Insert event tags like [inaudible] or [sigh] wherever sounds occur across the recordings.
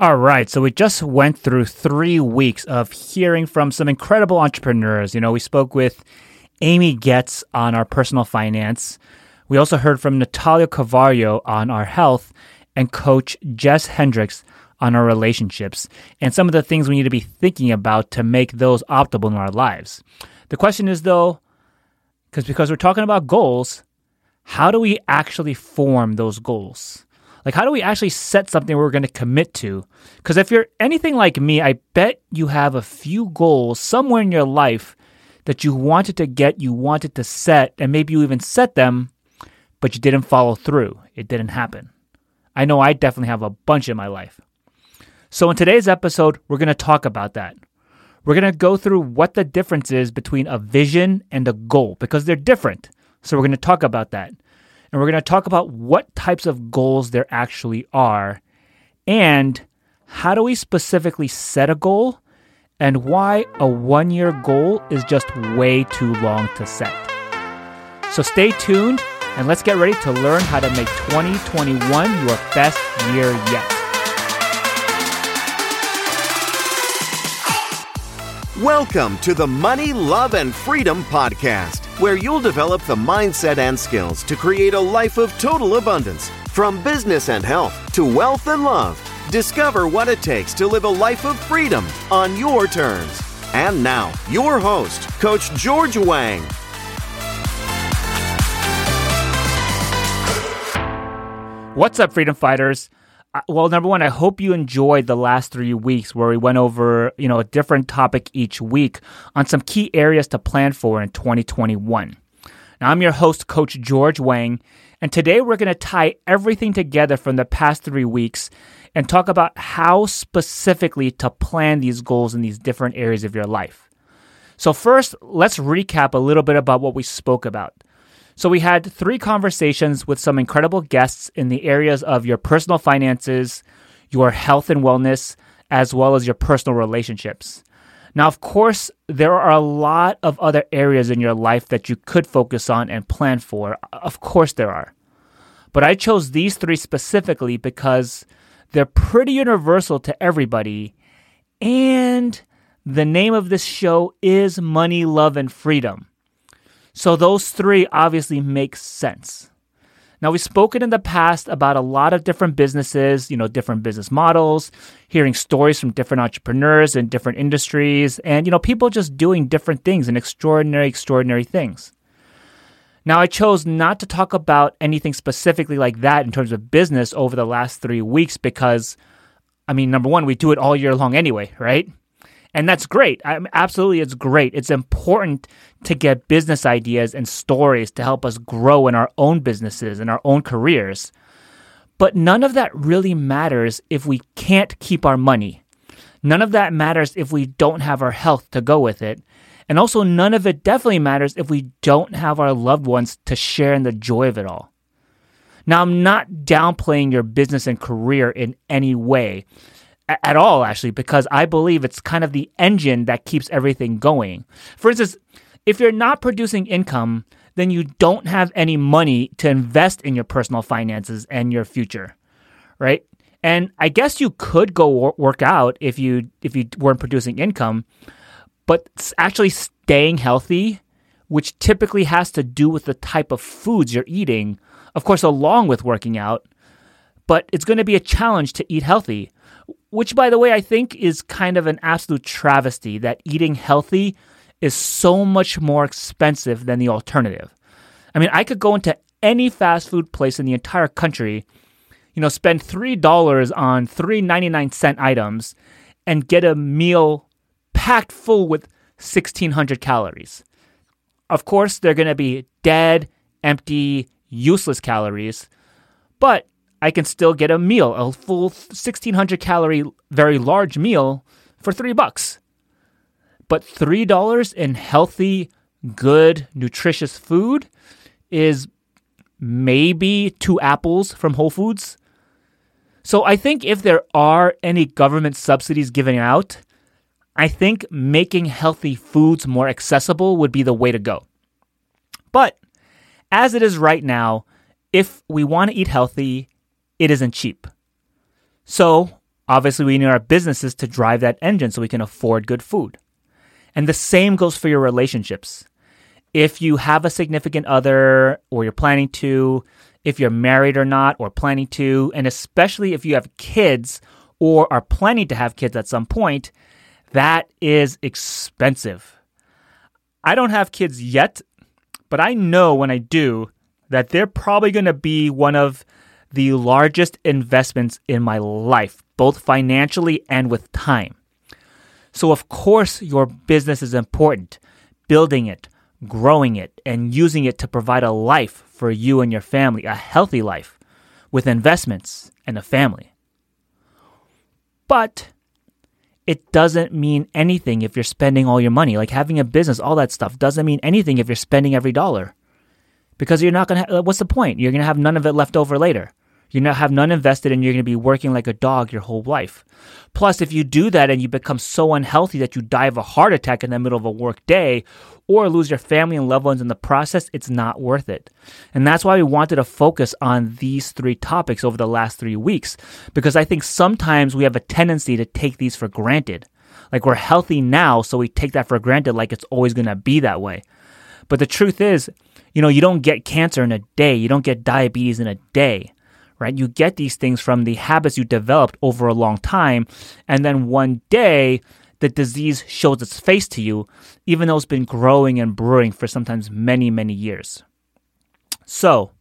All right, so we just went through three weeks of hearing from some incredible entrepreneurs. You know, we spoke with Amy Getz on our personal finance. We also heard from Natalia Carvalho on our health and coach Jess Hendricks on our relationships and some of the things we need to be thinking about to make those optimal in our lives. The question is though, because because we're talking about goals, how do we actually form those goals? Like, how do we actually set something we're going to commit to? Because if you're anything like me, I bet you have a few goals somewhere in your life that you wanted to get, you wanted to set, and maybe you even set them, but you didn't follow through. It didn't happen. I know I definitely have a bunch in my life. So, in today's episode, we're going to talk about that. We're going to go through what the difference is between a vision and a goal because they're different. So, we're going to talk about that and we're going to talk about what types of goals there actually are and how do we specifically set a goal and why a one year goal is just way too long to set. So stay tuned and let's get ready to learn how to make 2021 your best year yet. Welcome to the Money, Love, and Freedom Podcast, where you'll develop the mindset and skills to create a life of total abundance. From business and health to wealth and love, discover what it takes to live a life of freedom on your terms. And now, your host, Coach George Wang. What's up, Freedom Fighters? Well, number one, I hope you enjoyed the last three weeks where we went over, you know, a different topic each week on some key areas to plan for in 2021. Now, I'm your host, Coach George Wang, and today we're going to tie everything together from the past three weeks and talk about how specifically to plan these goals in these different areas of your life. So, first, let's recap a little bit about what we spoke about. So we had three conversations with some incredible guests in the areas of your personal finances, your health and wellness, as well as your personal relationships. Now, of course, there are a lot of other areas in your life that you could focus on and plan for. Of course, there are. But I chose these three specifically because they're pretty universal to everybody. And the name of this show is Money, Love, and Freedom. So those three obviously make sense. Now, we've spoken in the past about a lot of different businesses, you know, different business models, hearing stories from different entrepreneurs in different industries, and, you know, people just doing different things and extraordinary, extraordinary things. Now, I chose not to talk about anything specifically like that in terms of business over the last three weeks because, I mean, number one, we do it all year long anyway, right? And that's great. I mean, absolutely, it's great. It's important to get business ideas and stories to help us grow in our own businesses and our own careers. But none of that really matters if we can't keep our money. None of that matters if we don't have our health to go with it. And also, none of it definitely matters if we don't have our loved ones to share in the joy of it all. Now, I'm not downplaying your business and career in any way at all, actually, because I believe it's kind of the engine that keeps everything going. For instance, if you're not producing income, then you don't have any money to invest in your personal finances and your future, right? And I guess you could go work out if you if you weren't producing income, but actually staying healthy, which typically has to do with the type of foods you're eating, of course, along with working out, but it's going to be a challenge to eat healthy which, by the way, I think is kind of an absolute travesty that eating healthy is so much more expensive than the alternative. I mean, I could go into any fast food place in the entire country, you know, spend $3 on three ninety-nine cent items and get a meal packed full with 1,600 calories. Of course, they're going to be dead, empty, useless calories, but I can still get a meal, a full 1600 calorie, very large meal for three bucks. But $3 in healthy, good, nutritious food is maybe two apples from Whole Foods. So I think if there are any government subsidies given out, I think making healthy foods more accessible would be the way to go. But as it is right now, if we want to eat healthy it isn't cheap. So, Obviously, we need our businesses to drive that engine so we can afford good food. And the same goes for your relationships. If you have a significant other or you're planning to, if you're married or not, or planning to, and especially if you have kids or are planning to have kids at some point, that is expensive. I don't have kids yet, but I know when I do that they're probably going to be one of the largest investments in my life, both financially and with time. So, of course, your business is important. Building it, growing it, and using it to provide a life for you and your family, a healthy life with investments and a family. But it doesn't mean anything if you're spending all your money. Like having a business, all that stuff doesn't mean anything if you're spending every dollar. Because you're not going to, what's the point? You're going to have none of it left over later. Going to have none invested and you're going to be working like a dog your whole life. Plus, if you do that and you become so unhealthy that you die of a heart attack in the middle of a work day or lose your family and loved ones in the process, it's not worth it. And that's why we wanted to focus on these three topics over the last three weeks, because I think sometimes we have a tendency to take these for granted. Like we're healthy now, so we take that for granted like it's always going to be that way. But the truth is, you know, you don't get cancer in a day, you don't get diabetes in a day right? You get these things from the habits you developed over a long time. And then one day, the disease shows its face to you, even though it's been growing and brewing for sometimes many, many years. So,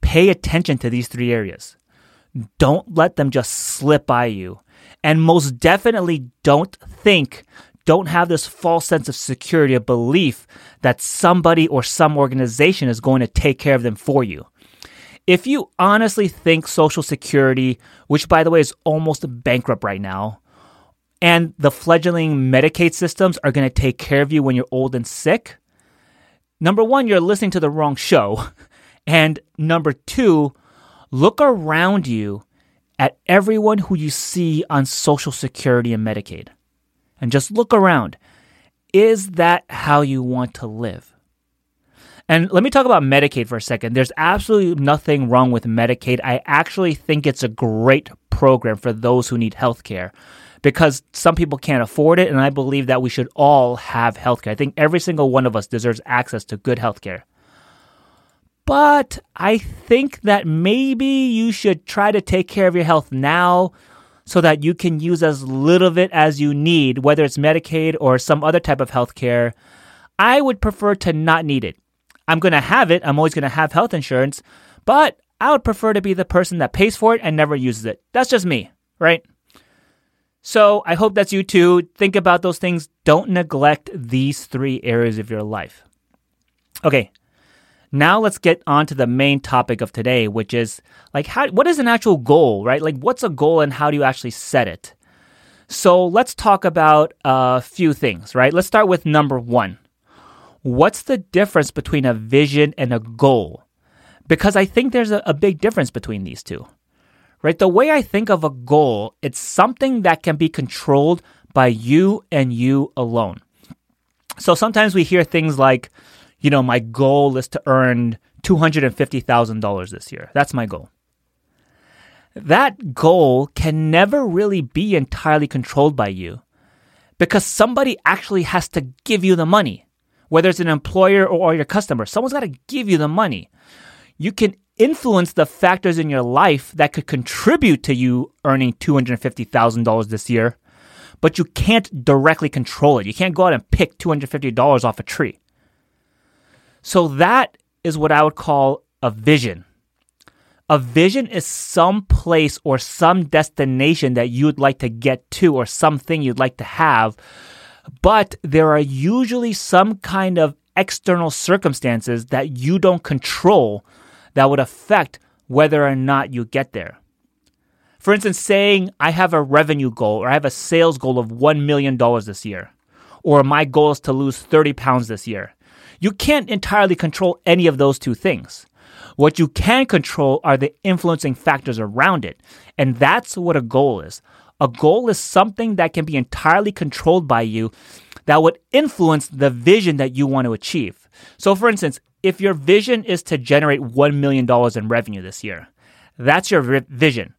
pay attention to these three areas. Don't let them just slip by you. And most definitely don't think, don't have this false sense of security or belief that somebody or some organization is going to take care of them for you. If you honestly think Social Security, which by the way is almost bankrupt right now, and the fledgling Medicaid systems are going to take care of you when you're old and sick, number one, you're listening to the wrong show. [laughs] And number two, look around you at everyone who you see on Social Security and Medicaid. And just look around. Is that how you want to live? And let me talk about Medicaid for a second. There's absolutely nothing wrong with Medicaid. I actually think it's a great program for those who need health care because some people can't afford it. And I believe that we should all have health care. I think every single one of us deserves access to good health care. But I think that maybe you should try to take care of your health now so that you can use as little of it as you need, whether it's Medicaid or some other type of health care. I would prefer to not need it. I'm going to have it. I'm always going to have health insurance, but I would prefer to be the person that pays for it and never uses it. That's just me, right? So I hope that's you too. Think about those things. Don't neglect these three areas of your life. Okay. Now let's get on to the main topic of today, which is like how what is an actual goal, right? Like what's a goal and how do you actually set it? So let's talk about a few things, right? Let's start with number 1 what's the difference between a vision and a goal? Because I think there's a, a, big difference between these two. Right? The way I think of a goal, it's something that can be controlled by you and you alone. So sometimes we hear things like, you know, my goal is to earn $250,000 this year. That's my goal. That goal can never really be entirely controlled by you because somebody actually has to give you the money whether it's an employer or your customer. Someone's got to give you the money. You can influence the factors in your life that could contribute to you earning $250,000 this year, but you can't directly control it. You can't go out and pick $250 off a tree. So that is what I would call a vision. A vision is some place or some destination that you'd like to get to or something you'd like to have but there are usually some kind of external circumstances that you don't control that would affect whether or not you get there. For instance, saying I have a revenue goal or I have a sales goal of $1 million this year, or my goal is to lose 30 pounds this year. You can't entirely control any of those two things. What you can control are the influencing factors around it. And that's what a goal is. A goal is something that can be entirely controlled by you that would influence the vision that you want to achieve. So, for instance, if your vision is to generate $1 million in revenue this year, that's your vision.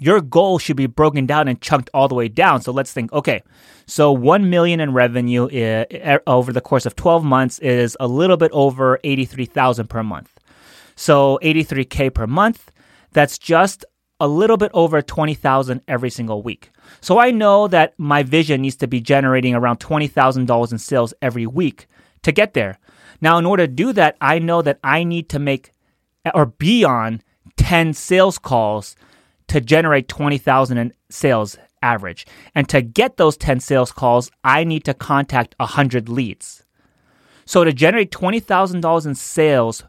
your goal should be broken down and chunked all the way down. So let's think, okay, so 1 million in revenue I- over the course of 12 months is a little bit over 83,000 per month. So 83k per month, that's just a little bit over 20,000 every single week. So I know that my vision needs to be generating around $20,000 in sales every week to get there. Now in order to do that, I know that I need to make or be on 10 sales calls to generate 20,000 in sales average. And to get those 10 sales calls, I need to contact 100 leads. So to generate $20,000 in sales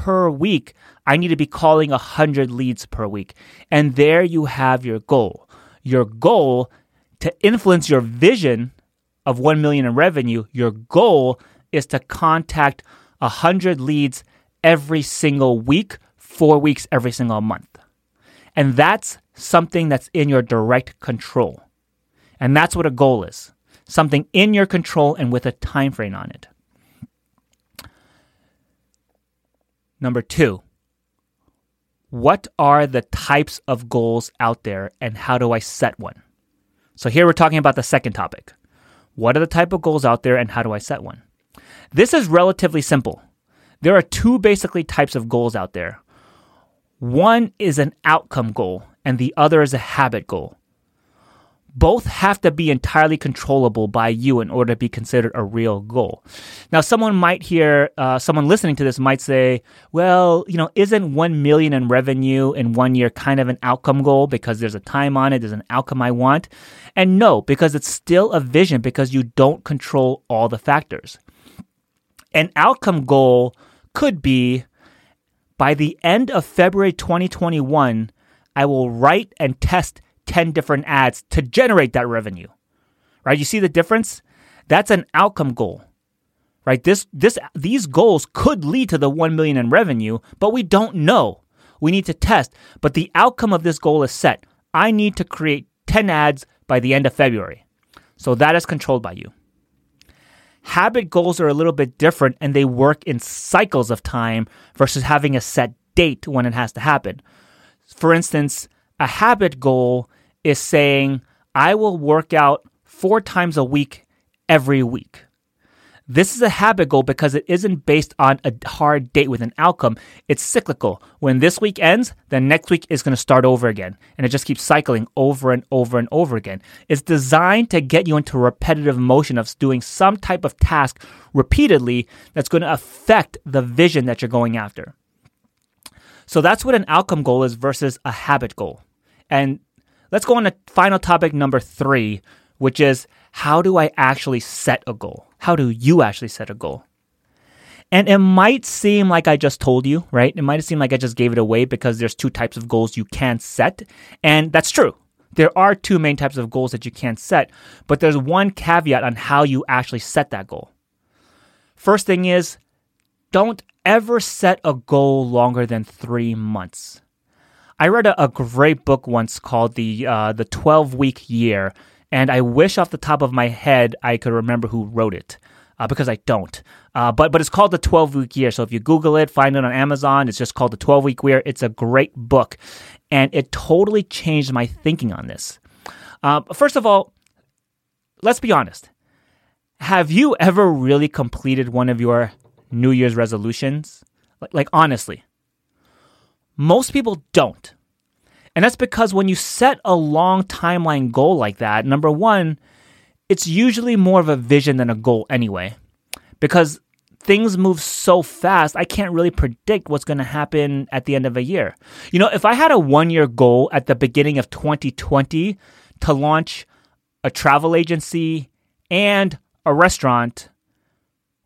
per week, I need to be calling 100 leads per week. And there you have your goal. Your goal to influence your vision of 1 million in revenue, your goal is to contact 100 leads every single week, 4 weeks every single month. And that's something that's in your direct control. And that's what a goal is something in your control and with a time frame on it. Number two, what are the types of goals out there and how do I set one? So here we're talking about the second topic. What are the type of goals out there and how do I set one? This is relatively simple. There are two basically types of goals out there. One is an outcome goal, and the other is a habit goal. Both have to be entirely controllable by you in order to be considered a real goal. Now, someone might hear, uh, someone listening to this might say, well, you know, isn't 1 million in revenue in one year kind of an outcome goal because there's a time on it, there's an outcome I want? And no, because it's still a vision because you don't control all the factors. An outcome goal could be by the end of February 2021, I will write and test 10 different ads to generate that revenue. Right? You see the difference? That's an outcome goal. Right? This this these goals could lead to the 1 million in revenue, but we don't know. We need to test, but the outcome of this goal is set. I need to create 10 ads by the end of February. So that is controlled by you. Habit goals are a little bit different and they work in cycles of time versus having a set date when it has to happen. For instance, a habit goal is saying, I will work out four times a week every week. This is a habit goal because it isn't based on a hard date with an outcome. It's cyclical. When this week ends, then next week is going to start over again. And it just keeps cycling over and over and over again. It's designed to get you into repetitive motion of doing some type of task repeatedly that's going to affect the vision that you're going after. So that's what an outcome goal is versus a habit goal. And let's go on to final topic number three, which is how do I actually set a goal? How do you actually set a goal? And it might seem like I just told you, right? It might seem like I just gave it away because there's two types of goals you can set. And that's true. There are two main types of goals that you can set, but there's one caveat on how you actually set that goal. First thing is don't ever set a goal longer than three months. I read a, a great book once called the uh, the 12 week year and I wish off the top of my head I could remember who wrote it. Uh, because I don't. Uh, but but it's called the 12 week year. So if you Google it, find it on Amazon. It's just called the 12 week year. It's a great book, and it totally changed my thinking on this. Uh, first of all, let's be honest. Have you ever really completed one of your New Year's resolutions? Like, like honestly, most people don't. And that's because when you set a long timeline goal like that, number one, it's usually more of a vision than a goal anyway. Because things move so fast, I can't really predict what's going to happen at the end of a year. You know, if I had a one year goal at the beginning of 2020 to launch a travel agency and a restaurant,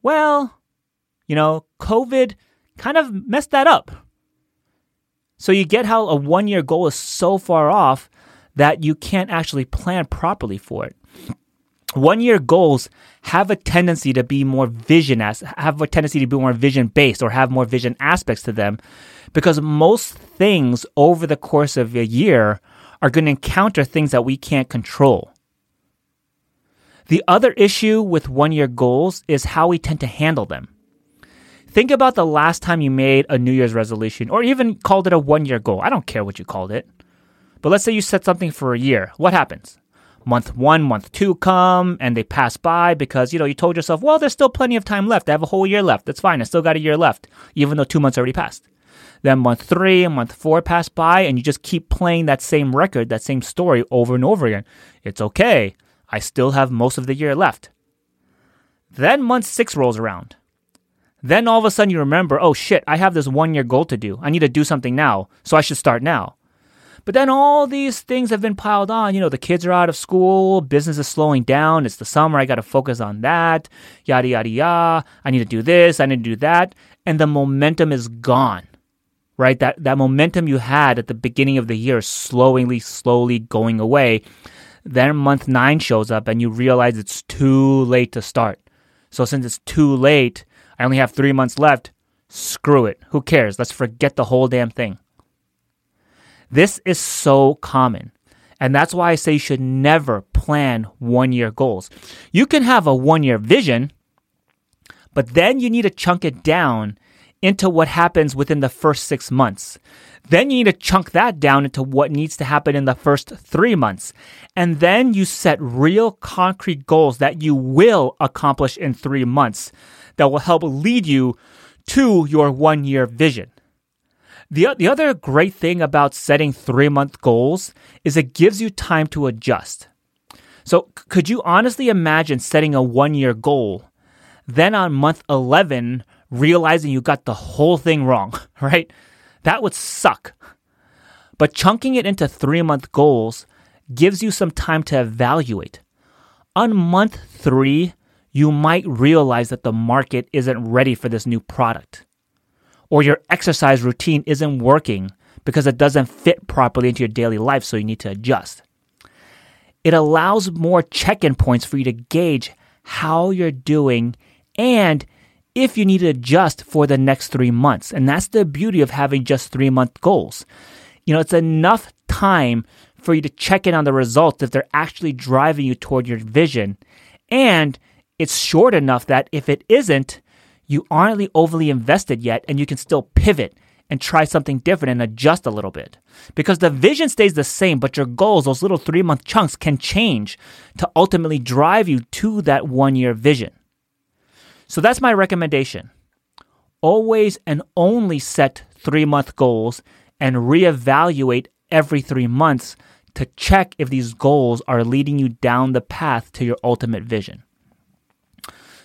well, you know, COVID kind of messed that up. So you get how a one year goal is so far off that you can't actually plan properly for it. One year goals have a tendency to be more vision as have a tendency to be more vision based or have more vision aspects to them because most things over the course of a year are going to encounter things that we can't control. The other issue with one year goals is how we tend to handle them. Think about the last time you made a New Year's resolution or even called it a one year goal. I don't care what you called it. But let's say you set something for a year. What happens? Month one, month two come and they pass by because, you know, you told yourself, well, there's still plenty of time left. I have a whole year left. That's fine. I still got a year left, even though two months already passed. Then month three and month four pass by and you just keep playing that same record, that same story over and over again. It's okay. I still have most of the year left. Then month six rolls around. Then all of a sudden you remember, oh shit, I have this one year goal to do. I need to do something now, so I should start now. But then all these things have been piled on. You know, the kids are out of school, business is slowing down, it's the summer, I got to focus on that, yada, yada, yada. I need to do this, I need to do that. And the momentum is gone, right? That, that momentum you had at the beginning of the year is slowly, slowly going away. Then month nine shows up and you realize it's too late to start. So since it's too late, I only have three months left. Screw it. Who cares? Let's forget the whole damn thing. This is so common. And that's why I say you should never plan one year goals. You can have a one year vision, but then you need to chunk it down into what happens within the first six months. Then you need to chunk that down into what needs to happen in the first three months. And then you set real concrete goals that you will accomplish in three months that will help lead you to your one year vision. The, the other great thing about setting three month goals is it gives you time to adjust. So, could you honestly imagine setting a one year goal, then on month 11, realizing you got the whole thing wrong, [laughs] right? That would suck. But chunking it into three month goals gives you some time to evaluate. On month three, you might realize that the market isn't ready for this new product. Or your exercise routine isn't working because it doesn't fit properly into your daily life, so you need to adjust. It allows more check in points for you to gauge how you're doing and if you need to adjust for the next three months. And that's the beauty of having just three month goals. You know, it's enough time for you to check in on the results if they're actually driving you toward your vision. And it's short enough that if it isn't, you aren't overly invested yet and you can still pivot and try something different and adjust a little bit. Because the vision stays the same, but your goals, those little three month chunks, can change to ultimately drive you to that one year vision. So that's my recommendation. Always and only set three month goals and reevaluate every three months to check if these goals are leading you down the path to your ultimate vision.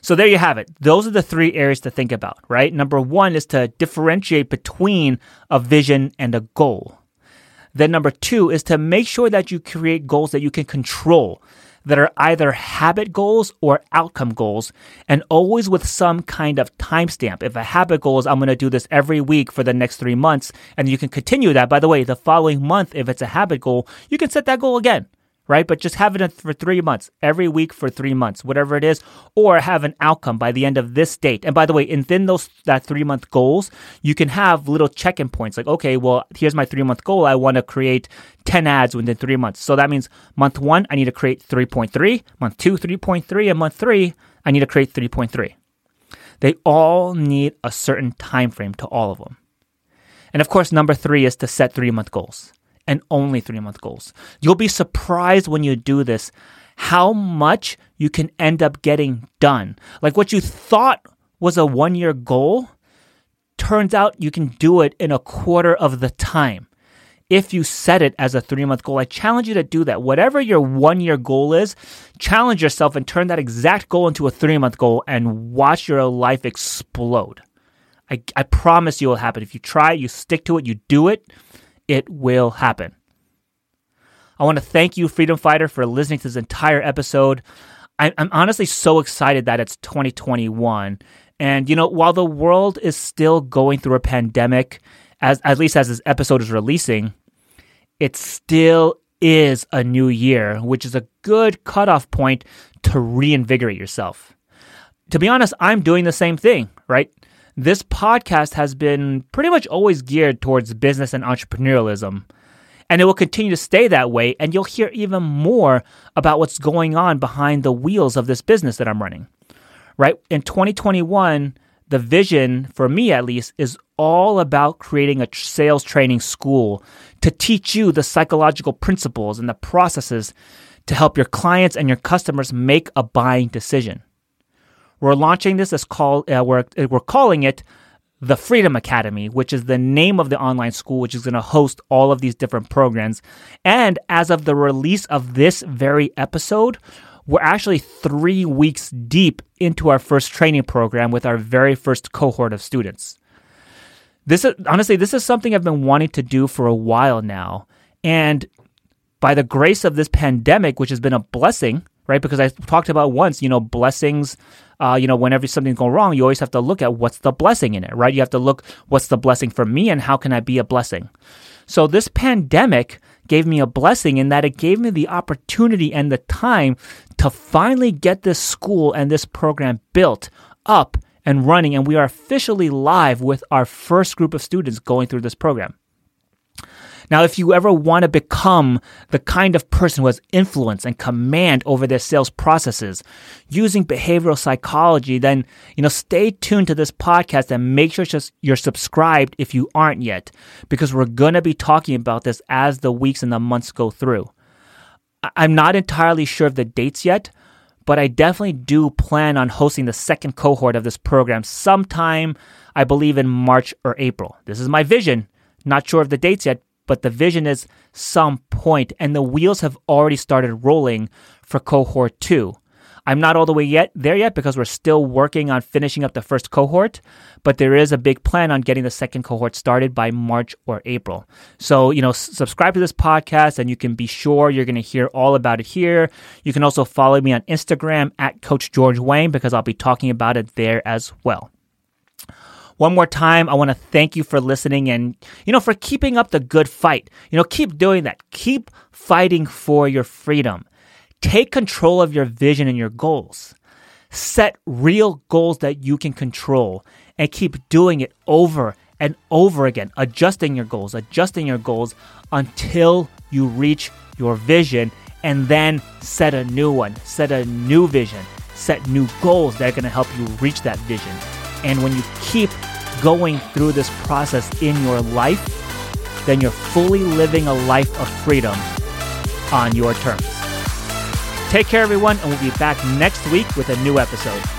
So there you have it. Those are the three areas to think about, right? Number one is to differentiate between a vision and a goal. Then number two is to make sure that you create goals that you can control that are either habit goals or outcome goals, and always with some kind of timestamp. If a habit goal is, I'm going to do this every week for the next three months, and you can continue that. By the way, the following month, if it's a habit goal, you can set that goal again right? But just have it for three months, every week for three months, whatever it is, or have an outcome by the end of this date. And by the way, within those that three month goals, you can have little check in points like, okay, well, here's my three month goal. I want to create 10 ads within three months. So that means month one, I need to create 3.3, month two, 3.3, and month three, I need to create 3.3. They all need a certain time frame to all of them. And of course, number three is to set three month goals and only three month goals. You'll be surprised when you do this how much you can end up getting done. Like what you thought was a one year goal, turns out you can do it in a quarter of the time. If you set it as a three month goal, I challenge you to do that. Whatever your one year goal is, challenge yourself and turn that exact goal into a three month goal and watch your life explode. I, I promise you will happen. If you try, you stick to it, you do it, it will happen. I want to thank you, Freedom Fighter, for listening to this entire episode. I, I'm honestly so excited that it's 2021. And, you know, while the world is still going through a pandemic, as at least as this episode is releasing, it still is a new year, which is a good cutoff point to reinvigorate yourself. To be honest, I'm doing the same thing, right? This podcast has been pretty much always geared towards business and entrepreneurialism. And it will continue to stay that way, and you'll hear even more about what's going on behind the wheels of this business that I'm running. Right? In 2021, the vision, for me at least, is all about creating a sales training school to teach you the psychological principles and the processes to help your clients and your customers make a buying decision. We're launching this as call uh, we're we're calling it the Freedom Academy, which is the name of the online school, which is going to host all of these different programs. And as of the release of this very episode, we're actually three weeks deep into our first training program with our very first cohort of students. This is honestly, this is something I've been wanting to do for a while now. And by the grace of this pandemic, which has been a blessing, right? Because I talked about once, you know, blessings uh, you know, whenever something's going wrong, you always have to look at what's the blessing in it, right? You have to look what's the blessing for me and how can I be a blessing. So this pandemic gave me a blessing in that it gave me the opportunity and the time to finally get this school and this program built up and running. And we are officially live with our first group of students going through this program. Now, if you ever want to become the kind of person who has influence and command over their sales processes using behavioral psychology, then, you know, stay tuned to this podcast and make sure you're subscribed if you aren't yet, because we're going to be talking about this as the weeks and the months go through. I'm not entirely sure of the dates yet, but I definitely do plan on hosting the second cohort of this program sometime, I believe, in March or April. This is my vision. Not sure of the dates yet, but the vision is some point, and the wheels have already started rolling for cohort two. I'm not all the way yet there yet because we're still working on finishing up the first cohort, but there is a big plan on getting the second cohort started by March or April. So, you know, s- subscribe to this podcast and you can be sure you're going to hear all about it here. You can also follow me on Instagram at Coach George Wang because I'll be talking about it there as well. One more time, I want to thank you for listening and, you know, for keeping up the good fight. You know, keep doing that. Keep fighting for your freedom. Take control of your vision and your goals. Set real goals that you can control and keep doing it over and over again, adjusting your goals, adjusting your goals until you reach your vision and then set a new one, set a new vision, set new goals that are going to help you reach that vision. And when you keep going through this process in your life, then you're fully living a life of freedom on your terms. Take care, everyone, and we'll be back next week with a new episode.